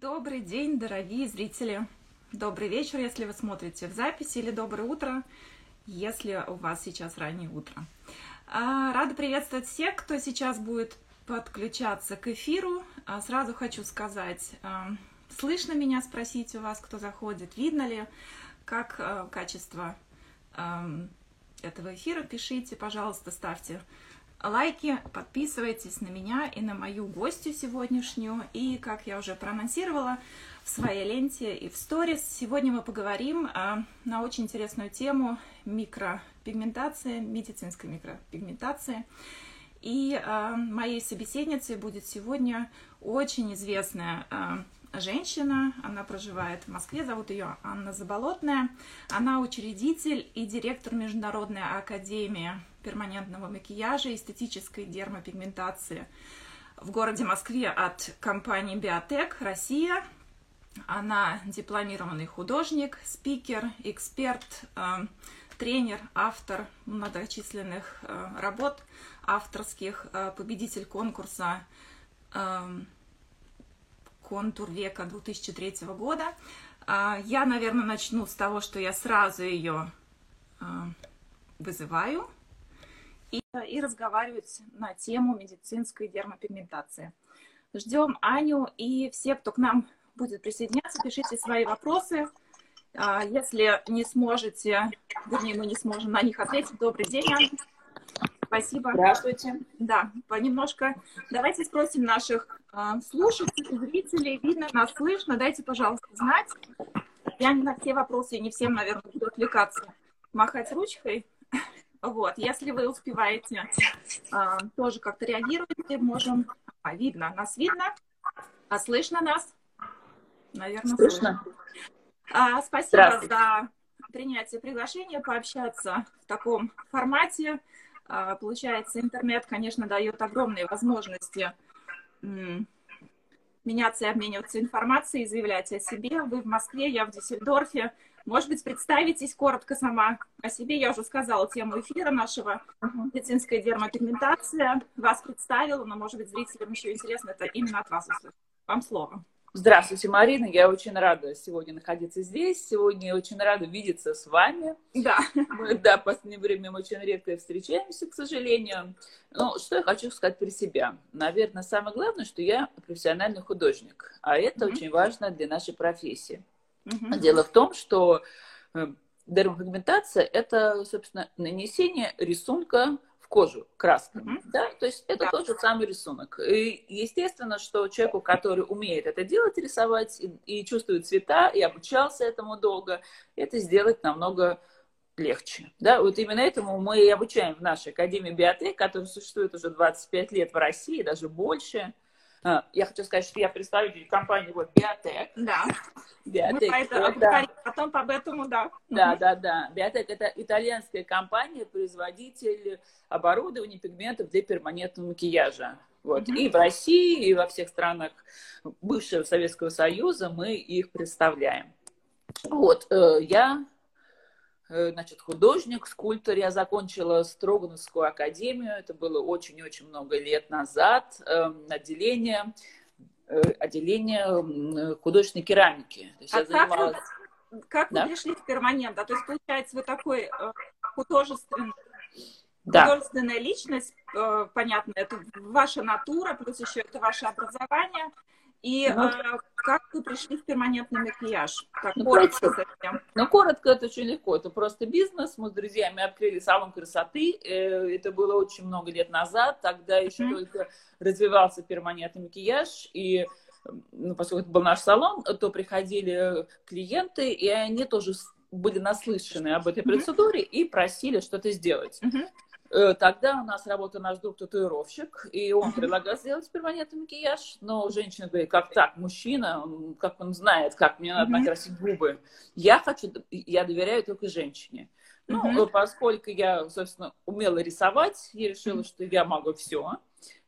Добрый день, дорогие зрители. Добрый вечер, если вы смотрите в записи, или доброе утро, если у вас сейчас раннее утро. А, рада приветствовать всех, кто сейчас будет подключаться к эфиру. А, сразу хочу сказать, а, слышно меня, спросить у вас, кто заходит, видно ли, как качество этого эфира. Пишите, пожалуйста, ставьте лайки, подписывайтесь на меня и на мою гостью сегодняшнюю. И, как я уже проанонсировала в своей ленте и в сторис, сегодня мы поговорим а, на очень интересную тему микропигментация, медицинской микропигментации. И а, моей собеседницей будет сегодня очень известная а, женщина, она проживает в Москве, зовут ее Анна Заболотная. Она учредитель и директор Международной академии перманентного макияжа и эстетической дермопигментации в городе Москве от компании Биотек Россия. Она дипломированный художник, спикер, эксперт, э, тренер, автор многочисленных э, работ авторских, э, победитель конкурса контур века 2003 года. Я, наверное, начну с того, что я сразу ее вызываю и, и разговаривать на тему медицинской дермопигментации. Ждем Аню и все, кто к нам будет присоединяться, пишите свои вопросы. А, если не сможете, вернее, мы не сможем на них ответить, добрый день, Аня. Спасибо. Здравствуйте. Да, понемножко. Давайте спросим наших э, слушателей, зрителей. Видно, нас слышно. Дайте, пожалуйста, знать. Я не на все вопросы, не всем, наверное, буду отвлекаться. Махать ручкой. Вот, если вы успеваете, э, тоже как-то реагируете, можем... А, видно, нас видно? А слышно нас? Наверное, слышно. А, спасибо за принятие приглашения пообщаться в таком формате. А, получается, интернет, конечно, дает огромные возможности меняться и обмениваться информацией, заявлять о себе. Вы в Москве, я в Диссельдорфе. Может быть, представитесь коротко сама о себе. Я уже сказала тему эфира нашего медицинская дермопигментация. Вас представила, но, может быть, зрителям еще интересно это именно от вас услышать. Вам слово. Здравствуйте, Марина. Я очень рада сегодня находиться здесь. Сегодня очень рада видеться с вами. Да. Мы, да, в последнее время мы очень редко встречаемся, к сожалению. Ну, что я хочу сказать про себя? Наверное, самое главное, что я профессиональный художник. А это mm-hmm. очень важно для нашей профессии. Mm-hmm. Дело в том, что э, дермопигментация – это, собственно, нанесение рисунка кожу красками, mm-hmm. да, то есть это да. тот же самый рисунок. И естественно, что человеку, который умеет это делать, рисовать и, и чувствует цвета, и обучался этому долго, это сделать намного легче. Да, вот именно этому мы и обучаем в нашей Академии Биотек, которая существует уже 25 лет в России, даже больше. А, я хочу сказать, что я представитель компании вот Биотек. Да. Биотек. Мы это, это... потом об этом, да. Да, да, да. Биотек это итальянская компания, производитель оборудования пигментов для перманентного макияжа. Вот. Mm-hmm. И в России, и во всех странах бывшего Советского Союза мы их представляем. Вот, э, я значит, художник, скульптор. Я закончила Строгановскую академию, это было очень-очень много лет назад, эм, отделение, э, отделение художественной керамики. То есть а я занималась... как вы, как да? вы пришли в перманент? Да? То есть, получается, вы такой э, художественный да. художественная личность, понятно, это ваша натура, плюс еще это ваше образование. И ну, э, как вы пришли в перманентный макияж? Как ну, коротко совсем. Ну, коротко это очень легко. Это просто бизнес. Мы с друзьями открыли салон красоты. Э, это было очень много лет назад. Тогда еще mm-hmm. только развивался перманентный макияж. И ну, поскольку это был наш салон, то приходили клиенты, и они тоже были наслышаны об этой процедуре mm-hmm. и просили что-то сделать. Mm-hmm. Э, тогда у нас работал наш друг татуировщик, и он предлагал сделать перманентный макияж, но женщина говорит, как так, мужчина, он, как он знает, как мне надо накрасить губы. Я хочу, я доверяю только женщине. Ну, поскольку я, собственно, умела рисовать, я решила, что я могу все.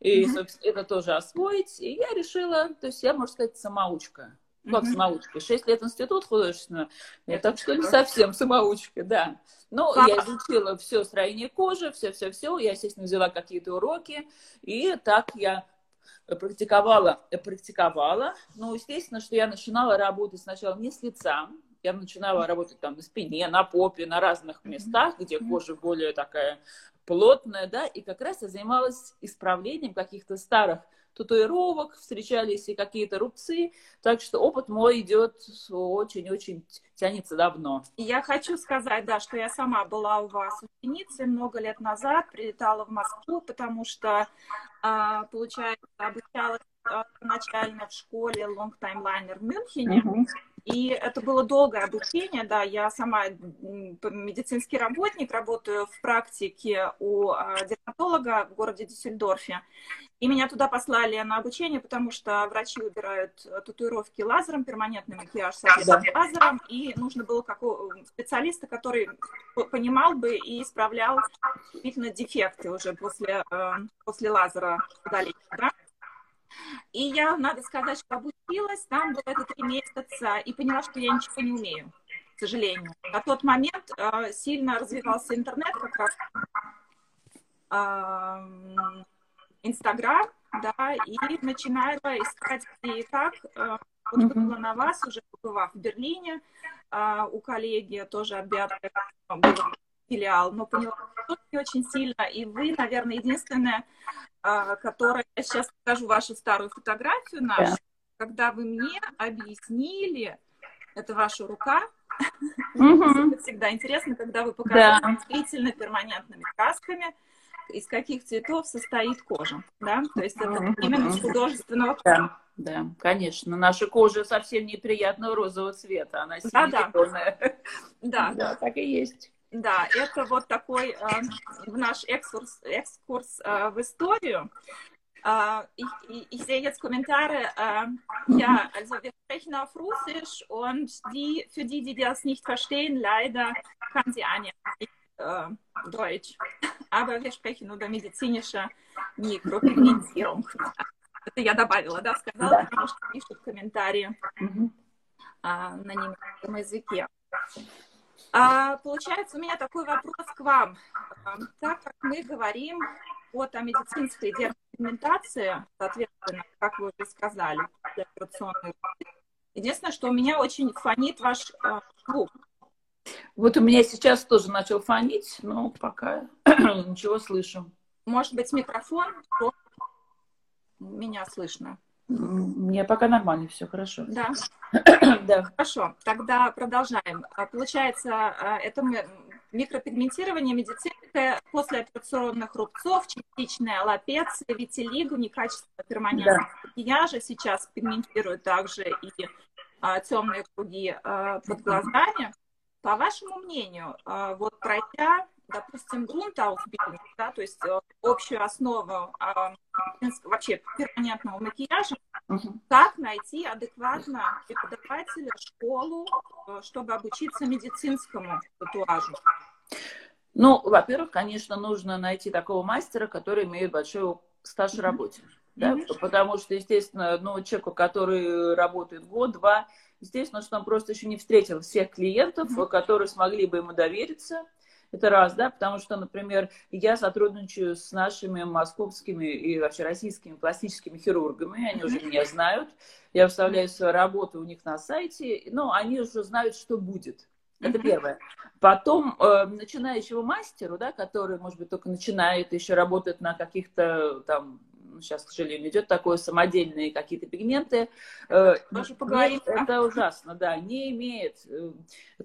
И, собственно, это тоже освоить. И я решила, то есть я, можно сказать, самоучка. Как mm-hmm. самоучка? Шесть лет институт художественного. Я так что не совсем самоучка, да. Ну, я изучила все строение кожи, все-все-все. Я, естественно, взяла какие-то уроки. И так я практиковала, практиковала. Ну, естественно, что я начинала работать сначала не с лица, я начинала работать там на спине, на попе, на разных местах, где кожа более такая плотная, да, и как раз я занималась исправлением каких-то старых татуировок, встречались и какие-то рубцы, так что опыт мой идет очень-очень тянется давно. Я хочу сказать, да, что я сама была у вас ученицей много лет назад, прилетала в Москву, потому что, а, получается, обучалась а, начально в школе Long Time Liner в Мюнхене. Uh-huh. И это было долгое обучение, да, я сама медицинский работник, работаю в практике у а, дерматолога в городе Дюссельдорфе. И меня туда послали на обучение, потому что врачи убирают татуировки лазером, перманентный макияж, соответственно, да. лазером, и нужно было какого специалиста, который понимал бы и исправлял действительно дефекты уже после, э, после лазера удаления, да? И я, надо сказать, что обучилась, там было это три месяца, и поняла, что я ничего не умею, к сожалению. На тот момент э, сильно развивался интернет как раз, э, Инстаграм, да, и начинала искать и как. Э, вот mm-hmm. была на вас, уже побывав в Берлине, э, у коллеги тоже от Беатры был филиал, но поняла, что не очень сильно, и вы, наверное, единственная а, которая, я сейчас покажу вашу старую фотографию нашу, да. когда вы мне объяснили, это ваша рука, угу. это всегда интересно, когда вы показываете да. действительно перманентными красками, из каких цветов состоит кожа, да, то есть это именно художественного да. Да, конечно. Наша кожа совсем неприятного розового цвета. Она да, да. да. Да, так и есть. Да, это вот такой э, наш экскурс, экскурс äh, в историю. Äh, ich, ich, sehe jetzt Kommentare. Äh, ja, also wir sprechen auf Russisch und die, für die, die das nicht verstehen, leider kann sie Anja nicht äh, Deutsch. Aber wir sprechen über medizinische Mikropigmentierung. Это я добавила, да, сказала, потому что пишут комментарии угу. на немецком языке. А, получается, у меня такой вопрос к вам. А, так как мы говорим вот о медицинской дерматогментации, соответственно, как вы уже сказали, операционной Единственное, что у меня очень фонит ваш а, звук. Вот у меня сейчас тоже начал фонить, но пока ничего слышу. Может быть, микрофон? Меня слышно. Мне пока нормально, все хорошо. Да. да. Хорошо, тогда продолжаем. А, получается, а, это микропигментирование медицинское после операционных рубцов, частичная аллопеция, витилиго, некачественного перманентного да. макияжа. Сейчас пигментируют также и а, темные круги а, под глазами. По вашему мнению, а, вот пройдя допустим, грунтаусбildung, да, то есть э, общую основу а, вообще перманентного макияжа, угу. как найти адекватно преподавателя, школу, э, чтобы обучиться медицинскому татуажу? Ну, во-первых, конечно, нужно найти такого мастера, который имеет большой стаж mm работе. Да? mm Потому что, естественно, ну, человеку, который работает год-два, естественно, что он просто еще не встретил всех клиентов, mm которые смогли бы ему довериться, это раз, да, потому что, например, я сотрудничаю с нашими московскими и вообще российскими пластическими хирургами, они уже меня знают, я вставляю свою работу у них на сайте, но они уже знают, что будет. Это первое. Потом э, начинающего мастеру, да, который, может быть, только начинает, еще работает на каких-то там сейчас, к сожалению, идет такое самодельные какие-то пигменты. Э, Тоже поговорим. Это ужасно, да, не имеет э,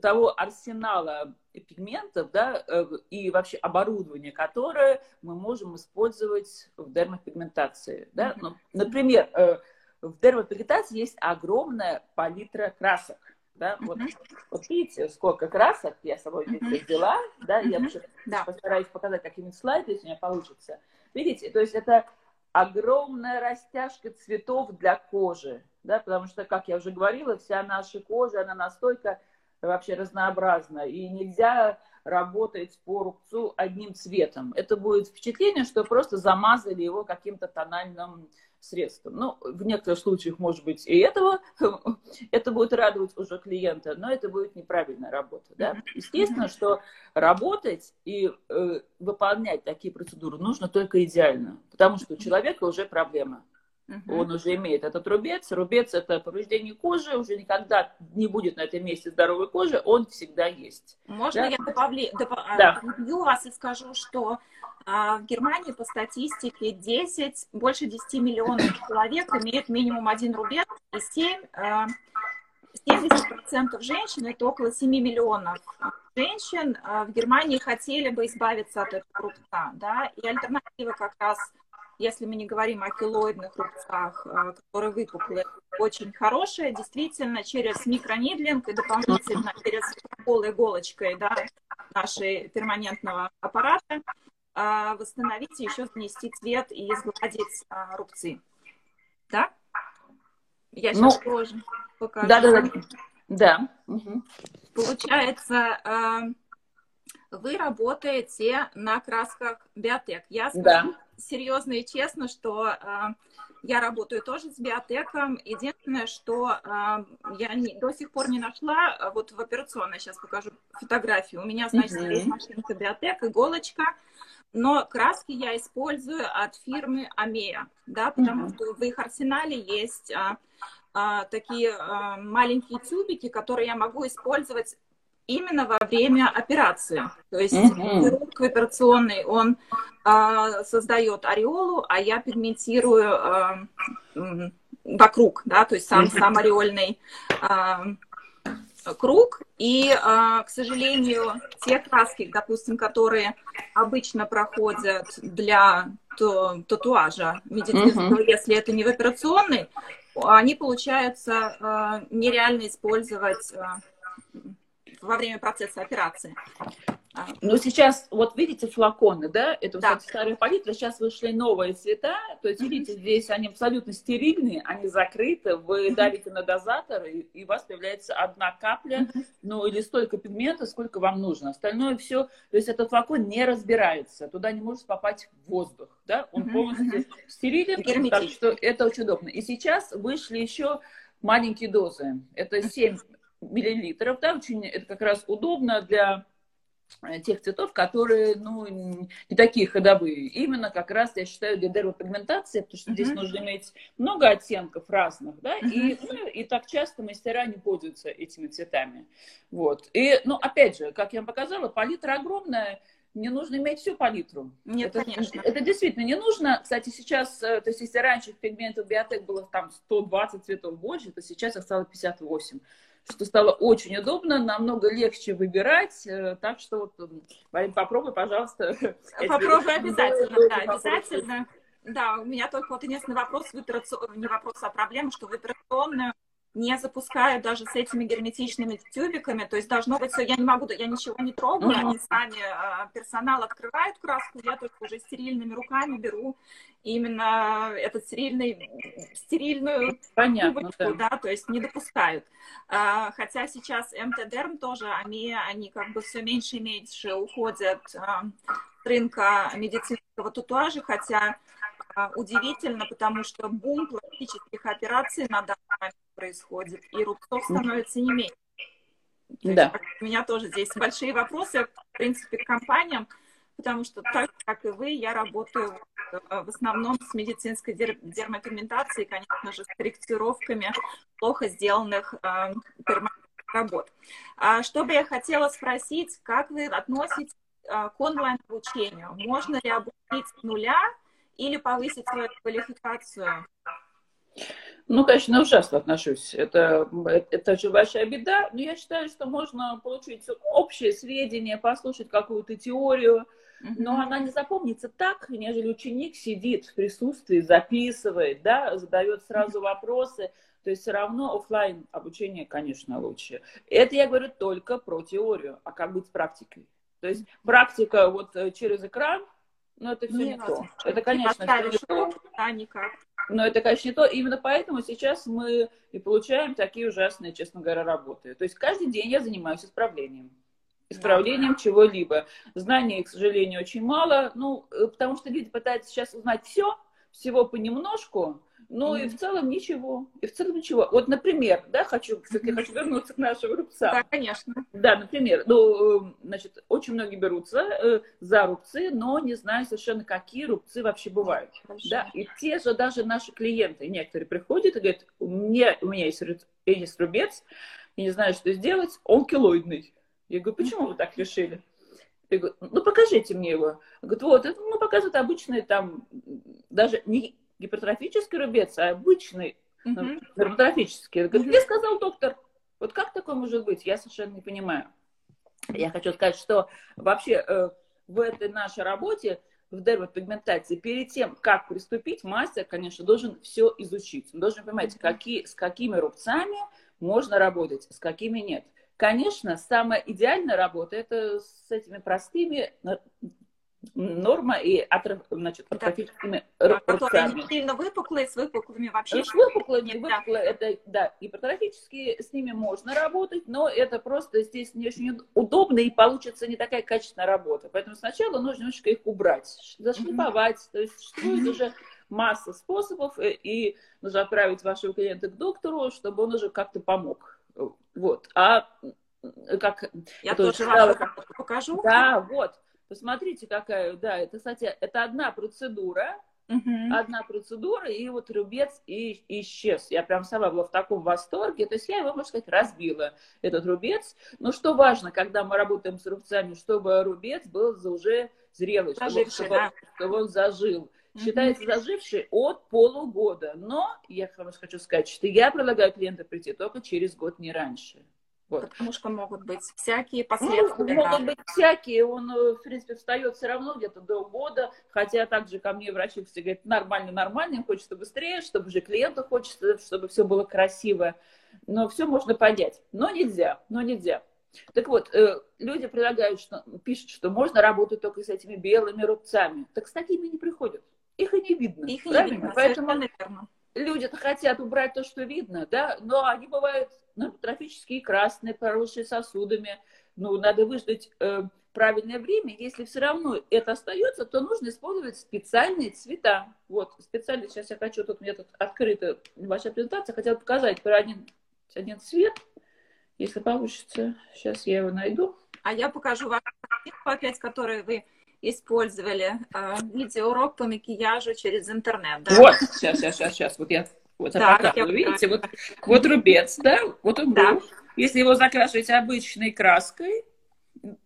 того арсенала пигментов, да, э, и вообще оборудования, которое мы можем использовать в дермопигментации, да. Ну, например, в дермопигментации есть огромная палитра красок. Да, uh-huh. вот, вот видите, сколько красок я с собой uh-huh. взяла, да, uh-huh. я да. постараюсь показать какие-нибудь слайды, если у меня получится. Видите, то есть это огромная растяжка цветов для кожи, да, потому что, как я уже говорила, вся наша кожа, она настолько вообще разнообразна, и нельзя работать по рубцу одним цветом. Это будет впечатление, что просто замазали его каким-то тональным средством. Ну, в некоторых случаях, может быть, и этого, это будет радовать уже клиента, но это будет неправильная работа. Да? Естественно, что работать и э, выполнять такие процедуры нужно только идеально, потому что у человека уже проблема. Угу. Он уже имеет этот рубец. Рубец это повреждение кожи, уже никогда не будет на этом месте здоровой кожи, он всегда есть. Можно да? я добавлю, добав... да. вас и скажу, что а, в Германии по статистике 10, больше 10 миллионов человек имеют минимум один рубец, и 7, 70% женщин, это около 7 миллионов женщин, а, в Германии хотели бы избавиться от этого рубца, да, и альтернатива как раз если мы не говорим о килоидных рубцах, а, которые выпуклые, очень хорошая, действительно, через микронидлинг и дополнительно через полой иголочкой да, нашей перманентного аппарата а, восстановить и еще внести цвет и сгладить а, рубцы. Да? Я сейчас ну, тоже покажу. Да, да, да. Да. Угу. Получается, вы работаете на красках биотек. Я скажу, да серьезно и честно, что э, я работаю тоже с биотеком. Единственное, что э, я не, до сих пор не нашла, а вот в операционной, сейчас покажу фотографию. У меня, значит, mm-hmm. есть машинка биотек, иголочка, но краски я использую от фирмы Амея, да, потому mm-hmm. что в их арсенале есть а, а, такие а, маленькие тюбики, которые я могу использовать именно во время операции. То есть mm-hmm. хирург операционный, он а, создает ореолу, а я пигментирую а, вокруг, да, то есть сам, mm-hmm. сам ореольный а, круг. И, а, к сожалению, те краски, допустим, которые обычно проходят для татуажа медицинского, mm-hmm. если это не в операционной, они, получается, а, нереально использовать а, во время процесса операции. Ну, сейчас, вот видите флаконы, да? Это, да. кстати, старая палитра. Сейчас вышли новые цвета. То есть, видите, здесь они абсолютно стерильные, они закрыты. Вы давите на дозатор, и, и у вас появляется одна капля, ну, или столько пигмента, сколько вам нужно. Остальное все, то есть, этот флакон не разбирается. Туда не может попасть воздух, да? Он полностью стерилен, так что это очень удобно. И сейчас вышли еще маленькие дозы. Это 7 миллилитров, да, очень это как раз удобно для э, тех цветов, которые, ну, не такие ходовые. Именно как раз, я считаю, для дермопигментации, потому что uh-huh. здесь нужно иметь много оттенков разных, да, uh-huh. и, ну, и так часто мастера не пользуются этими цветами. Вот. И, ну, опять же, как я вам показала, палитра огромная, не нужно иметь всю палитру. Нет, это, конечно. Это действительно не нужно. Кстати, сейчас, э, то есть если раньше пигментов биотек было там 120 цветов больше, то сейчас их стало 58 что стало очень удобно, намного легче выбирать. Э, так что вот, Марин, попробуй, пожалуйста. Попробуй обязательно, да, обязательно. Да, у меня только вот единственный вопрос, в операцион... не вопрос, а проблема, что в операционную не запускаю даже с этими герметичными тюбиками, то есть должно быть все, я не могу, я ничего не трогаю, uh-huh. они сами, а, персонал открывает краску, я только уже стерильными руками беру именно этот стерильный, стерильную Понятно, трубочку, да. да, то есть не допускают. А, хотя сейчас МТДерм тоже, они, они как бы все меньше и меньше уходят а, рынка медицинского татуажа, хотя удивительно, потому что бум пластических операций на данный момент происходит, и рубцов становится не меньше. Да. У меня тоже здесь большие вопросы, в принципе, к компаниям, потому что так, как и вы, я работаю в основном с медицинской дер- дермопигментацией, конечно же, с корректировками плохо сделанных э, работ. А, что бы я хотела спросить, как вы относитесь э, к онлайн-обучению? Можно ли обучить с нуля или повысить свою квалификацию? Ну, конечно, ужасно отношусь. Это, это очень большая беда. Но я считаю, что можно получить общее сведение, послушать какую-то теорию, но она не запомнится так, нежели ученик сидит в присутствии, записывает, да, задает сразу вопросы. То есть все равно офлайн обучение, конечно, лучше. Это я говорю только про теорию, а как быть с практикой. То есть практика вот э, через экран, ну это все не, не то. Это, конечно, все не то. Да, никак. Но это, конечно, не то. Именно поэтому сейчас мы и получаем такие ужасные, честно говоря, работы. То есть каждый день я занимаюсь исправлением. Исправлением да. чего-либо. Знаний, к сожалению, очень мало. Ну, э, потому что люди пытаются сейчас узнать все, всего понемножку, ну mm-hmm. и в целом ничего. И в целом ничего. Вот, например, да, хочу, кстати, хочу вернуться к нашим рубцам. Да, конечно. Да, например, ну, значит, очень многие берутся э, за рубцы, но не знаю совершенно, какие рубцы вообще бывают. Хорошо. Да, и те же даже наши клиенты, некоторые приходят и говорят, у меня, у меня есть, есть рубец, я не знаю, что сделать, он килоидный. Я говорю, почему вы так решили? Я говорю, ну покажите мне его. Говорит, вот, это, ну показывают обычные там, даже не гипертрофический рубец, а обычный uh-huh. гипертрофический. Говорит, мне сказал доктор, вот как такое может быть? Я совершенно не понимаю. Я хочу сказать, что вообще э, в этой нашей работе в дерматопигментации, перед тем, как приступить, мастер, конечно, должен все изучить. Он должен понимать, какие, с какими рубцами можно работать, с какими нет. Конечно, самая идеальная работа это с этими простыми норма и атроф, значит, атрофическими да. Не сильно выпуклые, с выпуклыми вообще. С выпуклыми, нет, выпуклые, да. это, да, гипертрофические, с ними можно работать, но это просто здесь не очень удобно и получится не такая качественная работа. Поэтому сначала нужно немножко их убрать, зашлифовать, mm-hmm. то есть существует уже масса способов, э, и нужно отправить вашего клиента к доктору, чтобы он уже как-то помог. Вот. А как... Я тоже вам покажу. Да, вот. Посмотрите, какая, да, это, кстати, это одна процедура, uh одна процедура, и вот рубец и, исчез. Я прям сама была в таком восторге. То есть я его, можно сказать, разбила, этот рубец. Но что важно, когда мы работаем с рубцами, чтобы рубец был уже зрелый, заживший, чтобы, да. чтобы он зажил. Считается заживший от полугода. Но я вам хочу сказать, что я предлагаю клиенту прийти только через год, не раньше. Вот. Потому что могут быть всякие ну, последствия. Ну, могут быть всякие. Он, э, в принципе, встает все равно где-то до года. Хотя также ко мне врачи все говорят, нормально, нормально, им хочется быстрее, чтобы же клиенту хочется, чтобы все было красиво. Но все можно понять. Но нельзя, но нельзя. Так вот, э, люди предлагают, что, пишут, что можно работать только с этими белыми рубцами. Так с такими не приходят. Их и не видно. Их не видно, Поэтому люди хотят убрать то, что видно, да, но они бывают наркотрофические красные, поросшие сосудами. Ну, надо выждать э, правильное время. Если все равно это остается, то нужно использовать специальные цвета. Вот, специально, сейчас я хочу, тут у меня тут открыта ваша презентация, хотела показать про один, один цвет, если получится. Сейчас я его найду. А я покажу вам опять, которые вы использовали. Э, видеоурок по макияжу через интернет. Да? Вот, сейчас, сейчас, сейчас, сейчас. Вот я вот я так, показываю. Видите, вот, вот рубец, да, вот он да. Если его закрашивать обычной краской,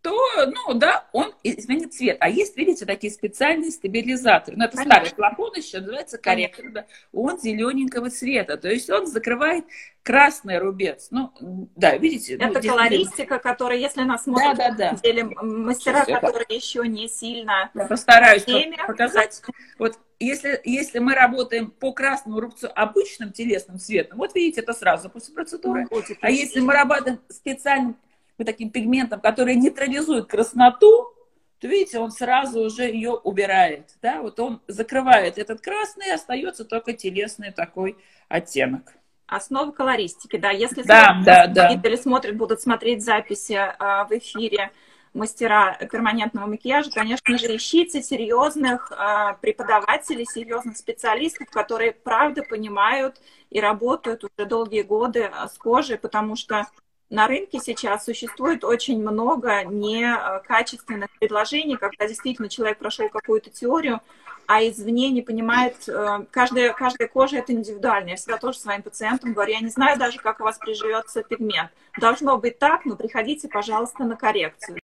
то, ну, да, он изменит цвет. А есть, видите, такие специальные стабилизаторы. Ну, это Конечно. старый флакон еще, называется корректор. Да. Он зелененького цвета. То есть он закрывает красный рубец. Ну, да, видите. Ну, это ну, колористика, которая, если нас смотрят, да, да, да. деле мастера, Сейчас которые я... еще не сильно... Я постараюсь теме. показать. Вот если, если мы работаем по красному рубцу обычным телесным цветом, вот видите, это сразу после процедуры. Ну, а если мы работаем специальным таким пигментом, который нейтрализует красноту, то видите, он сразу уже ее убирает. Да? Вот он закрывает этот красный, остается только телесный такой оттенок. Основа колористики, да. Если да, да, да. или смотрят, будут смотреть записи а, в эфире мастера перманентного макияжа, конечно же, ищите серьезных а, преподавателей, серьезных специалистов, которые правда понимают и работают уже долгие годы а, с кожей, потому что на рынке сейчас существует очень много некачественных предложений, когда действительно человек прошел какую-то теорию, а извне не понимает, э, каждая, каждая кожа это индивидуально. Я всегда тоже своим пациентам говорю, я не знаю даже, как у вас приживется пигмент. Должно быть так, но приходите, пожалуйста, на коррекцию.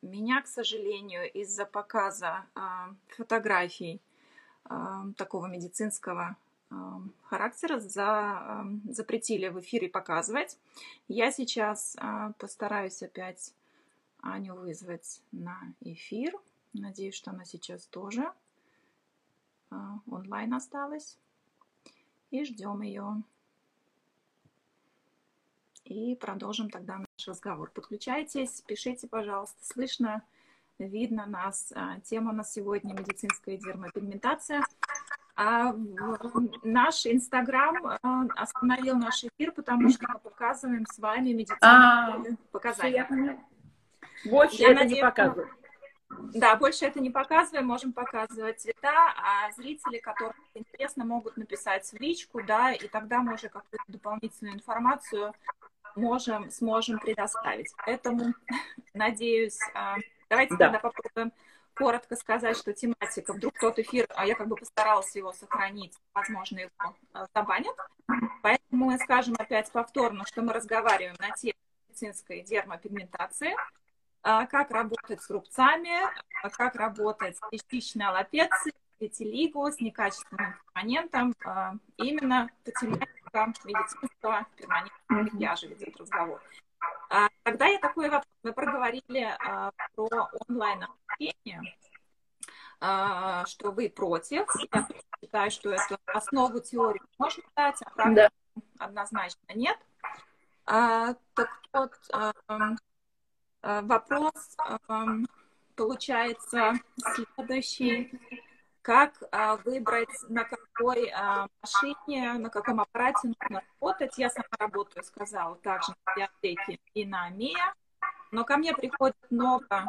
Меня, к сожалению, из-за показа э, фотографий э, такого медицинского характера за, запретили в эфире показывать. Я сейчас а, постараюсь опять Аню вызвать на эфир. Надеюсь, что она сейчас тоже а, онлайн осталась. И ждем ее. И продолжим тогда наш разговор. Подключайтесь, пишите, пожалуйста. Слышно, видно нас. А, тема у нас сегодня медицинская дермопигментация. А наш Инстаграм остановил наш эфир, потому что мы показываем с вами медицинские а, показания. Больше я это не показываю. Да, больше это не показываем, можем показывать цвета, а зрители, которым интересно, могут написать в личку, да, и тогда мы уже какую-то дополнительную информацию можем, сможем предоставить. Поэтому, надеюсь, а, давайте да. тогда попробуем коротко сказать, что тематика, вдруг тот эфир, а я как бы постаралась его сохранить, возможно, его а, забанят. Поэтому мы скажем опять повторно, что мы разговариваем на тему медицинской дермопигментации, а, как работать с рубцами, как работать с частичной аллопецией, vitiligo, с некачественным перманентом, именно по тематика медицинского перманентного макияжа ведет разговор. Тогда я такой вопрос. Мы проговорили а, про онлайн-обучение, а, что вы против. Я считаю, что это основу теории можно дать, а практику да. однозначно нет. А, так вот, а, а, вопрос получается следующий как а, выбрать, на какой а, машине, на каком аппарате нужно работать. Я сама работаю, сказала, также на библиотеке и на МИА. Но ко мне приходит много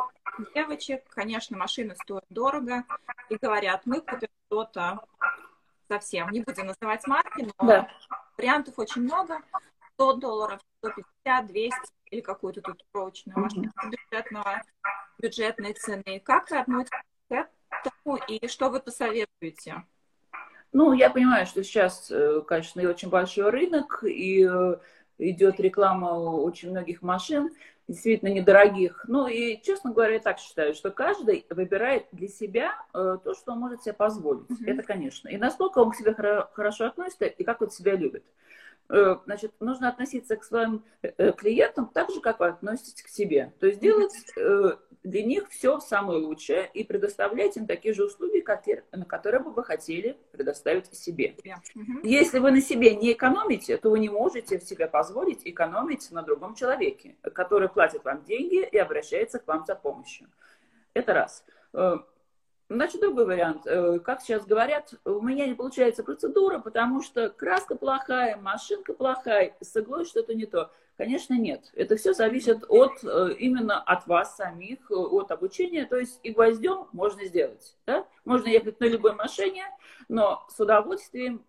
девочек, конечно, машины стоят дорого, и говорят, мы купим что-то совсем, не будем называть марки, но да. вариантов очень много. 100 долларов, 150, 200 или какую-то тут прочную машину бюджетного, бюджетной цены. Как вы относитесь тому и что вы посоветуете? Ну, я понимаю, что сейчас, э, конечно, и очень большой рынок, и э, идет реклама очень многих машин, действительно недорогих. Ну и, честно говоря, я так считаю, что каждый выбирает для себя э, то, что он может себе позволить. Mm-hmm. Это, конечно. И насколько он к себе хорошо относится, и как он себя любит. Значит, нужно относиться к своим клиентам так же, как вы относитесь к себе. То есть делать для них все самое лучшее и предоставлять им такие же услуги, на которые бы вы хотели предоставить себе. Если вы на себе не экономите, то вы не можете себе позволить экономить на другом человеке, который платит вам деньги и обращается к вам за помощью. Это раз. Э, значит, другой вариант. Э, как сейчас говорят, у меня не получается процедура, потому что краска плохая, машинка плохая, с иглой что-то не то. Конечно, нет. Это все зависит от, э, именно от вас самих, э, от обучения. То есть и гвоздем можно сделать. Да? Можно ехать на любой машине, но с удовольствием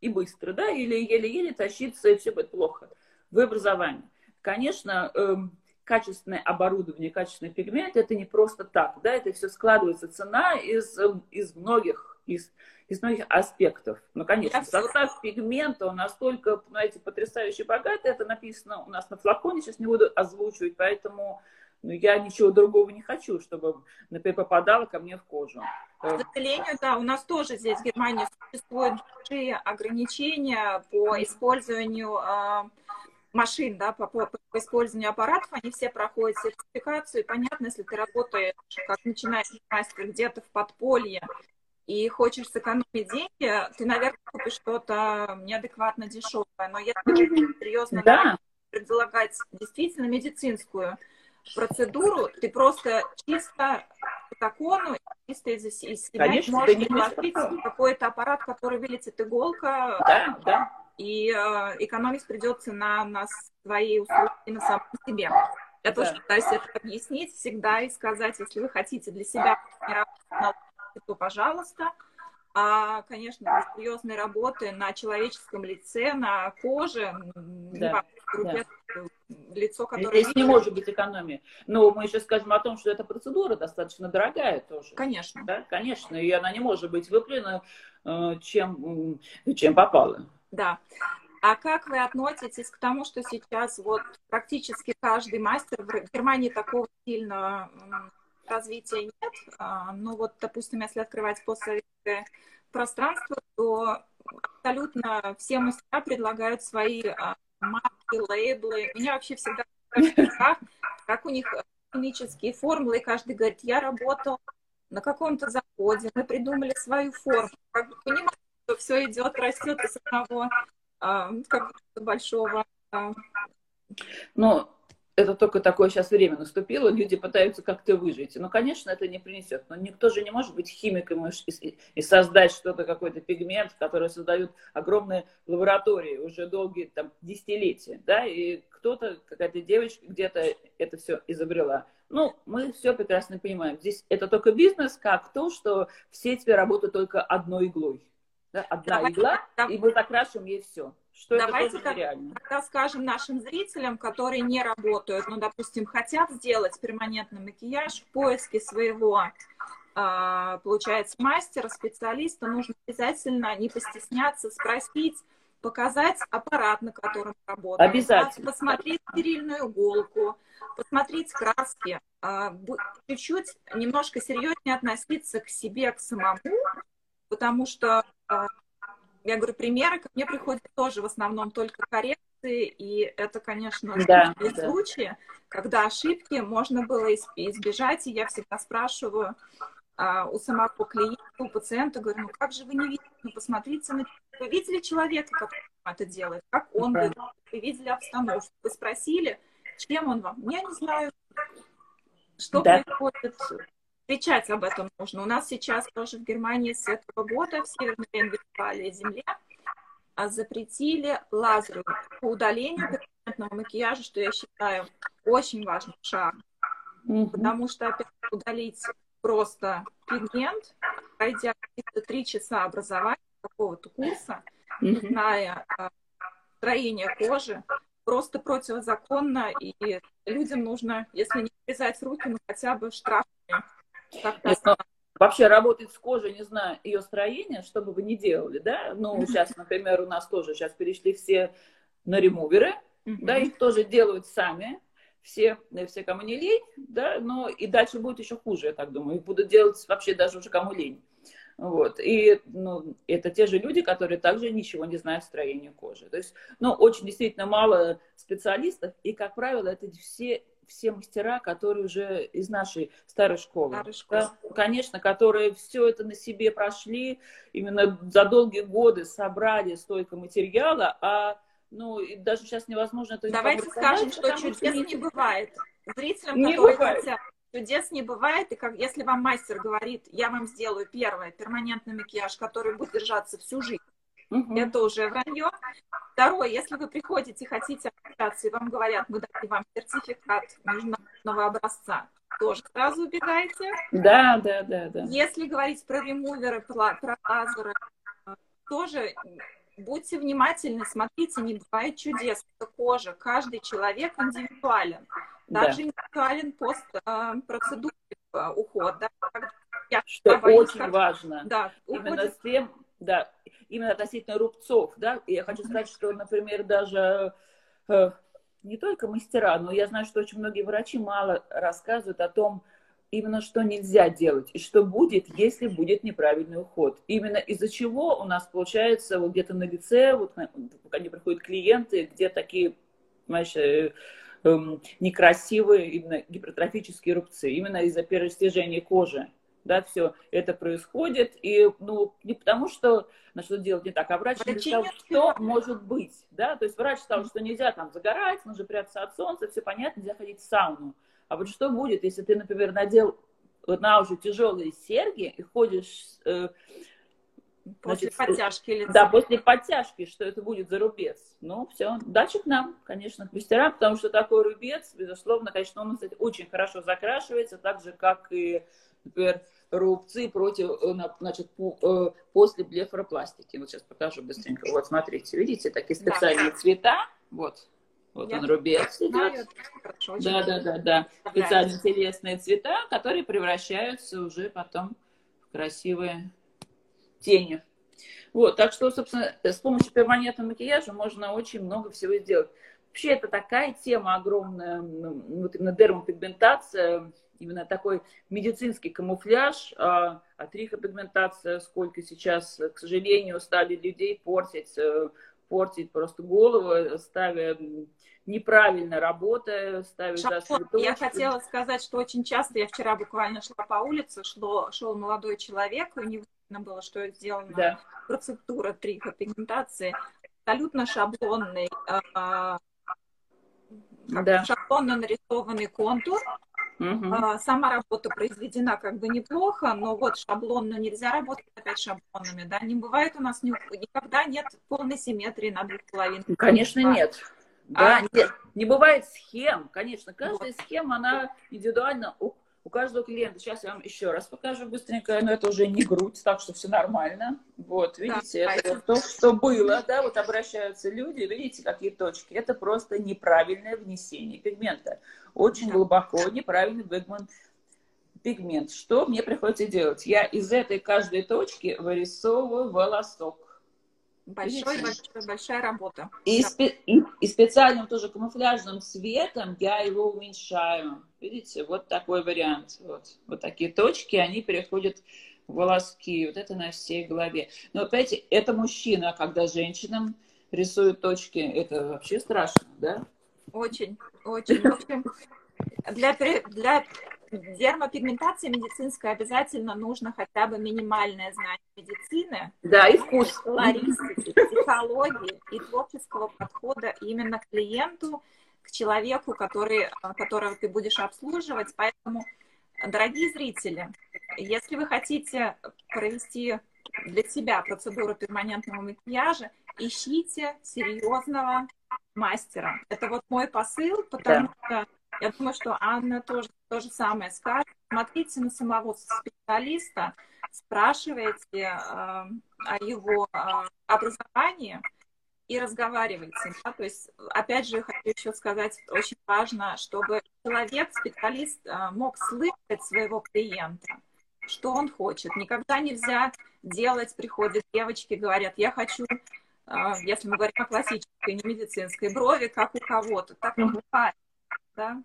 и быстро, да, или еле-еле тащиться, и все будет плохо. В образовании. Конечно, эм, качественное оборудование, качественный пигмент, это не просто так, да, это все складывается цена из, из многих, из из многих аспектов. Ну, конечно, состав пигмента, он настолько, знаете, потрясающе богатый, это написано у нас на флаконе, сейчас не буду озвучивать, поэтому ну, я ничего другого не хочу, чтобы, например, попадало ко мне в кожу. К сожалению, да, у нас тоже здесь в Германии существуют большие ограничения по использованию э, машин, да, по, по, по использованию аппаратов, они все проходят сертификацию, и понятно, если ты работаешь, как начинающий мастер, где-то в подполье, и хочешь сэкономить деньги, ты, наверное, купишь что-то неадекватно дешевое. Но если ты серьезно да. предлагать действительно медицинскую процедуру, ты просто чисто по закону, чисто из, из себя Конечно, можешь пригласить какой-то аппарат, который вылетит иголка, да, да. И э, экономить придется на, на свои услуги и на самом себе. Я да. тоже пытаюсь это объяснить всегда и сказать, если вы хотите для себя то пожалуйста. А, конечно, для серьезной работы на человеческом лице, на коже, да, да. лицо, которое... Здесь не может быть экономии. Но мы еще скажем о том, что эта процедура достаточно дорогая тоже. Конечно. Да, конечно, и она не может быть выполнена э, чем, чем попало. Да. А как вы относитесь к тому, что сейчас вот практически каждый мастер в Германии такого сильного развития нет. А, но вот, допустим, если открывать постсоветское пространство, то абсолютно все мастера предлагают свои а, марки, лейблы. Меня вообще всегда как у них химические формулы, и каждый говорит, я работал на каком-то заводе, мы придумали свою форму. Как бы понимаете, что все идет, растет из одного а, как большого. Ну, это только такое сейчас время наступило, люди пытаются как-то выжить. Ну, конечно, это не принесет. Но никто же не может быть химиком и, и создать что-то, какой-то пигмент, который создают огромные лаборатории уже долгие там, десятилетия. Да? И кто-то, какая-то девочка где-то это все изобрела. Ну, мы все прекрасно понимаем. Здесь это только бизнес, как то, что все теперь работают только одной иглой. Да? Одна Давай, игла, да, и мы закрашиваем ей все что Давайте это тоже тогда скажем нашим зрителям, которые не работают, ну, допустим, хотят сделать перманентный макияж в поиске своего, а, получается, мастера, специалиста, нужно обязательно не постесняться, спросить, показать аппарат, на котором работает. Обязательно. Посмотреть стерильную иголку, посмотреть краски, а, чуть-чуть, немножко серьезнее относиться к себе, к самому, потому что я говорю, примеры ко мне приходят тоже в основном только коррекции, и это, конечно, да, да. случаи, когда ошибки можно было избежать, и я всегда спрашиваю а, у самого клиента, у пациента, говорю, ну как же вы не видите, ну посмотрите на... Вы видели человека, который это делает, как он да. выглядит, вы видели обстановку, вы спросили, чем он вам? Я не знаю, что да. происходит кричать об этом нужно. У нас сейчас тоже в Германии с этого года в Северной Рейн-Вестфалии земле а, запретили лазеры по удалению пигментного макияжа, что я считаю очень важным шаг. Mm-hmm. Потому что опять удалить просто пигмент, пройдя три часа образования какого-то курса, mm-hmm. зная а, строение кожи, просто противозаконно, и людям нужно, если не обрезать руки, ну хотя бы штраф если вообще работать с кожей, не знаю, ее строение, что бы вы ни делали, да, ну, сейчас, например, у нас тоже сейчас перешли все на ремуверы, да, их тоже делают сами, все, все, кому не лень, да, но и дальше будет еще хуже, я так думаю, их будут делать вообще даже уже кому лень. Вот. И ну, это те же люди, которые также ничего не знают о строении кожи. То есть, ну, очень действительно мало специалистов, и, как правило, это все все мастера, которые уже из нашей старой школы. Старой школы. Да, конечно, которые все это на себе прошли, именно за долгие годы собрали столько материала, а ну, даже сейчас невозможно это Давайте скажем, что чудес что не бывает. Зрителям, не которые бывает. хотят чудес не бывает, и как если вам мастер говорит, я вам сделаю первое перманентный макияж, который будет держаться всю жизнь, Угу. Это уже вранье. Второе, если вы приходите, хотите обращаться, и вам говорят, мы дадим вам сертификат международного образца, тоже сразу убегайте. Да, да, да, да. Если говорить про ремуверы, про, про лазеры, тоже будьте внимательны, смотрите, не бывает чудес. Это кожа, каждый человек индивидуален. Даже да. индивидуален пост э, процедуры э, ухода. Что очень важно. Да, Именно с тем, да, именно относительно рубцов, да, и я хочу сказать, что, например, даже э, не только мастера, но я знаю, что очень многие врачи мало рассказывают о том, именно что нельзя делать и что будет, если будет неправильный уход. Именно из-за чего у нас получается вот где-то на лице, вот пока не приходят клиенты, где такие, знаешь, э, э, некрасивые именно гипертрофические рубцы, именно из-за перерастяжения кожи да, все это происходит, и, ну, не потому что, на что делать не так, а врач сказал, что может быть, да, то есть врач сказал, что нельзя там загорать, нужно прятаться от солнца, все понятно, нельзя ходить в сауну, а вот что будет, если ты, например, надел на уже тяжелые серьги и ходишь э, После Значит, подтяжки или Да, после подтяжки, что это будет за рубец. Ну, все, дальше к нам, конечно, к мастерам, потому что такой рубец, безусловно, конечно, он, кстати, очень хорошо закрашивается, так же, как и, например, рубцы против, э, значит, э, после блефоропластики. Вот сейчас покажу быстренько. Вот, смотрите, видите, такие специальные да. цвета. Вот, вот Я он рубец идет. да, да, да, да. Специально интересные цвета, которые превращаются уже потом в красивые тени. Вот, так что, собственно, с помощью перманентного макияжа можно очень много всего сделать. Вообще, это такая тема огромная, вот именно дермопигментация, именно такой медицинский камуфляж, а, а трихопигментация, сколько сейчас, к сожалению, стали людей портить, э, портить просто голову, ставя неправильно работая, ставя Шапон, Я хотела сказать, что очень часто, я вчера буквально шла по улице, шло, шел молодой человек, у него видно было, что сделана да. процедура трихопигментации, абсолютно шаблонный, а, да. шаблонно нарисованный контур. Угу. Сама работа произведена как бы неплохо, но вот шаблонно нельзя работать опять шаблонами, да? Не бывает у нас никогда нет полной симметрии на двух половинках. Конечно, нет. Да, а, нет, не бывает схем, конечно. Каждая вот. схема, она индивидуально у, каждого клиента. Сейчас я вам еще раз покажу быстренько, но это уже не грудь, так что все нормально. Вот, видите, да, это то, что было, да, вот обращаются люди, видите, какие точки. Это просто неправильное внесение пигмента. Очень да. глубоко неправильный пигмент. Пигмент. Что мне приходится делать? Я из этой каждой точки вырисовываю волосок. Большой, большой, большая работа. И, да. спе- и, и специальным тоже камуфляжным цветом я его уменьшаю. Видите, вот такой вариант. Вот, вот такие точки, они переходят в волоски. Вот это на всей голове. Но опять, это мужчина, а когда женщинам рисуют точки, это вообще страшно, да? Очень, очень. В общем, для, для дермопигментации медицинской обязательно нужно хотя бы минимальное знание медицины. Да, и вкус. Флористики, психологии и творческого подхода именно к клиенту, к человеку, который, которого ты будешь обслуживать. Поэтому, дорогие зрители, если вы хотите провести для себя процедуру перманентного макияжа, ищите серьезного мастера. Это вот мой посыл, потому да. что я думаю, что Анна тоже то же самое скажет. Смотрите на самого специалиста, спрашивайте э, о его э, образовании и разговаривайте. Да? То есть, опять же, хочу еще сказать, очень важно, чтобы человек, специалист, э, мог слышать своего клиента, что он хочет. Никогда нельзя делать, приходят девочки, говорят, я хочу если мы говорим о классической, не медицинской брови, как у кого-то. Так не бывает да.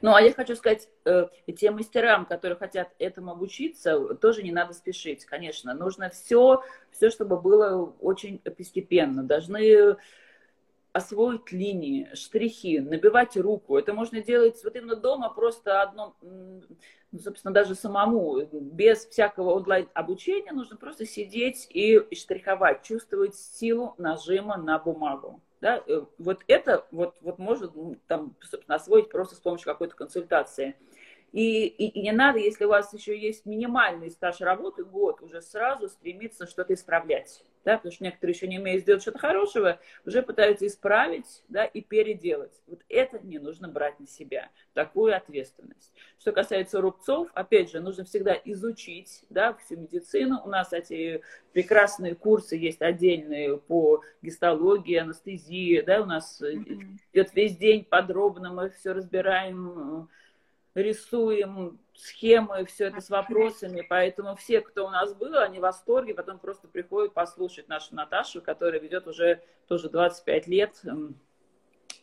Ну, а я хочу сказать, э, тем мастерам, которые хотят этому обучиться, тоже не надо спешить, конечно. Нужно все, все, чтобы было очень постепенно. Должны освоить линии, штрихи, набивать руку. Это можно делать вот именно дома просто одно, ну, собственно, даже самому, без всякого онлайн-обучения, нужно просто сидеть и штриховать, чувствовать силу нажима на бумагу. Да, э, вот это вот, вот может там, собственно, освоить просто с помощью какой-то консультации. И, и, и не надо, если у вас еще есть минимальный стаж работы, год, уже сразу стремиться что-то исправлять. Да, потому что некоторые еще не умеют сделать что-то хорошего, уже пытаются исправить да, и переделать. Вот это не нужно брать на себя, такую ответственность. Что касается рубцов, опять же, нужно всегда изучить да, всю медицину. У нас эти прекрасные курсы есть отдельные по гистологии, анестезии. Да, у нас mm-hmm. идет весь день подробно, мы все разбираем рисуем схемы, все это с вопросами, поэтому все, кто у нас был, они в восторге, потом просто приходят послушать нашу Наташу, которая ведет уже тоже 25 лет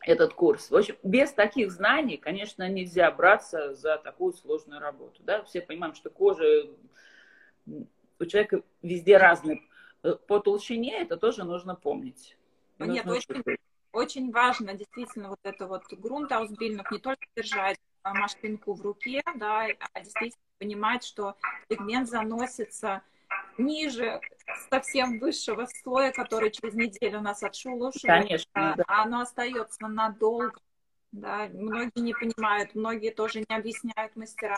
этот курс. В общем, без таких знаний, конечно, нельзя браться за такую сложную работу. Да? Все понимаем, что кожа у человека везде разная. По толщине это тоже нужно помнить. Нет, нужно очень, очень важно действительно вот это вот грунтаусбильнов не только держать, машинку в руке, да, а действительно понимать, что пигмент заносится ниже совсем высшего слоя, который через неделю у нас отшелушивает, Конечно, а, да. а оно остается надолго. Да. Многие не понимают, многие тоже не объясняют мастера,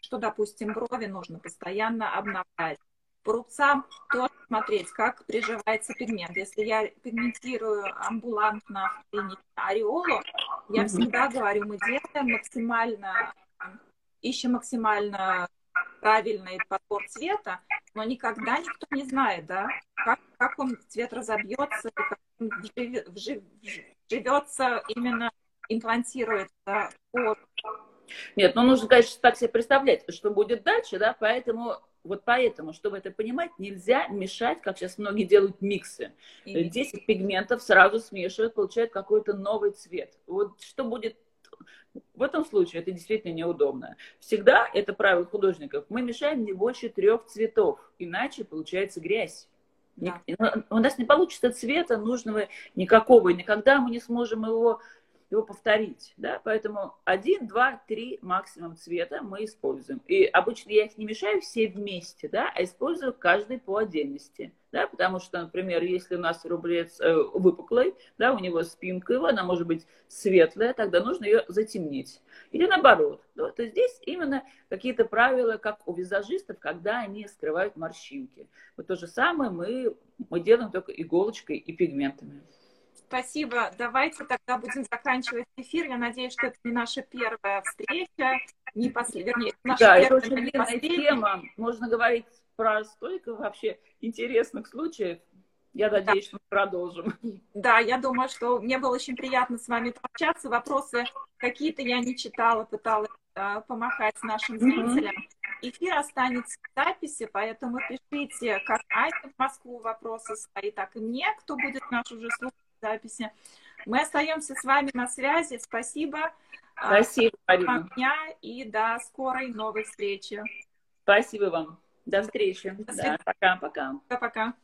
что, допустим, брови нужно постоянно обновлять. По рубцам тоже смотреть, как приживается пигмент. Если я пигментирую амбулантно в клинике ореолу, я всегда говорю, мы делаем максимально, ищем максимально правильный подбор цвета, но никогда никто не знает, да, как, как он цвет разобьется, как он вжив, вжив, вживется, именно имплантируется в Нет, ну нужно, конечно, так себе представлять, что будет дальше, да, поэтому вот поэтому, чтобы это понимать, нельзя мешать, как сейчас многие делают миксы. И... 10 пигментов сразу смешивают, получают какой-то новый цвет. Вот что будет в этом случае это действительно неудобно. Всегда это правило художников. Мы мешаем не больше трех цветов, иначе получается грязь. Да. У нас не получится цвета нужного никакого, и никогда мы не сможем его его повторить, да, поэтому один, два, три максимум цвета мы используем. И обычно я их не мешаю все вместе, да, а использую каждый по отдельности, да, потому что, например, если у нас рублец э, выпуклый, да, у него спинка его, она может быть светлая, тогда нужно ее затемнить. Или наоборот, да, то здесь именно какие-то правила, как у визажистов, когда они скрывают морщинки. Вот то же самое мы, мы делаем только иголочкой и пигментами. Спасибо. Давайте тогда будем заканчивать эфир. Я надеюсь, что это не наша первая встреча, не последняя. Наша да, первая, это очень длинная тема. Можно говорить про столько вообще интересных случаев. Я надеюсь, да. что мы продолжим. Да, я думаю, что мне было очень приятно с вами пообщаться. Вопросы какие-то я не читала, пыталась э, помахать нашим зрителям. Mm-hmm. Эфир останется в записи, поэтому пишите как Ане в Москву вопросы свои, так и мне, кто будет наш уже слушать записи. Мы остаемся с вами на связи. Спасибо. Спасибо, Марина. Дня и до скорой новой встречи. Спасибо вам. До встречи. До да, пока-пока. Пока-пока.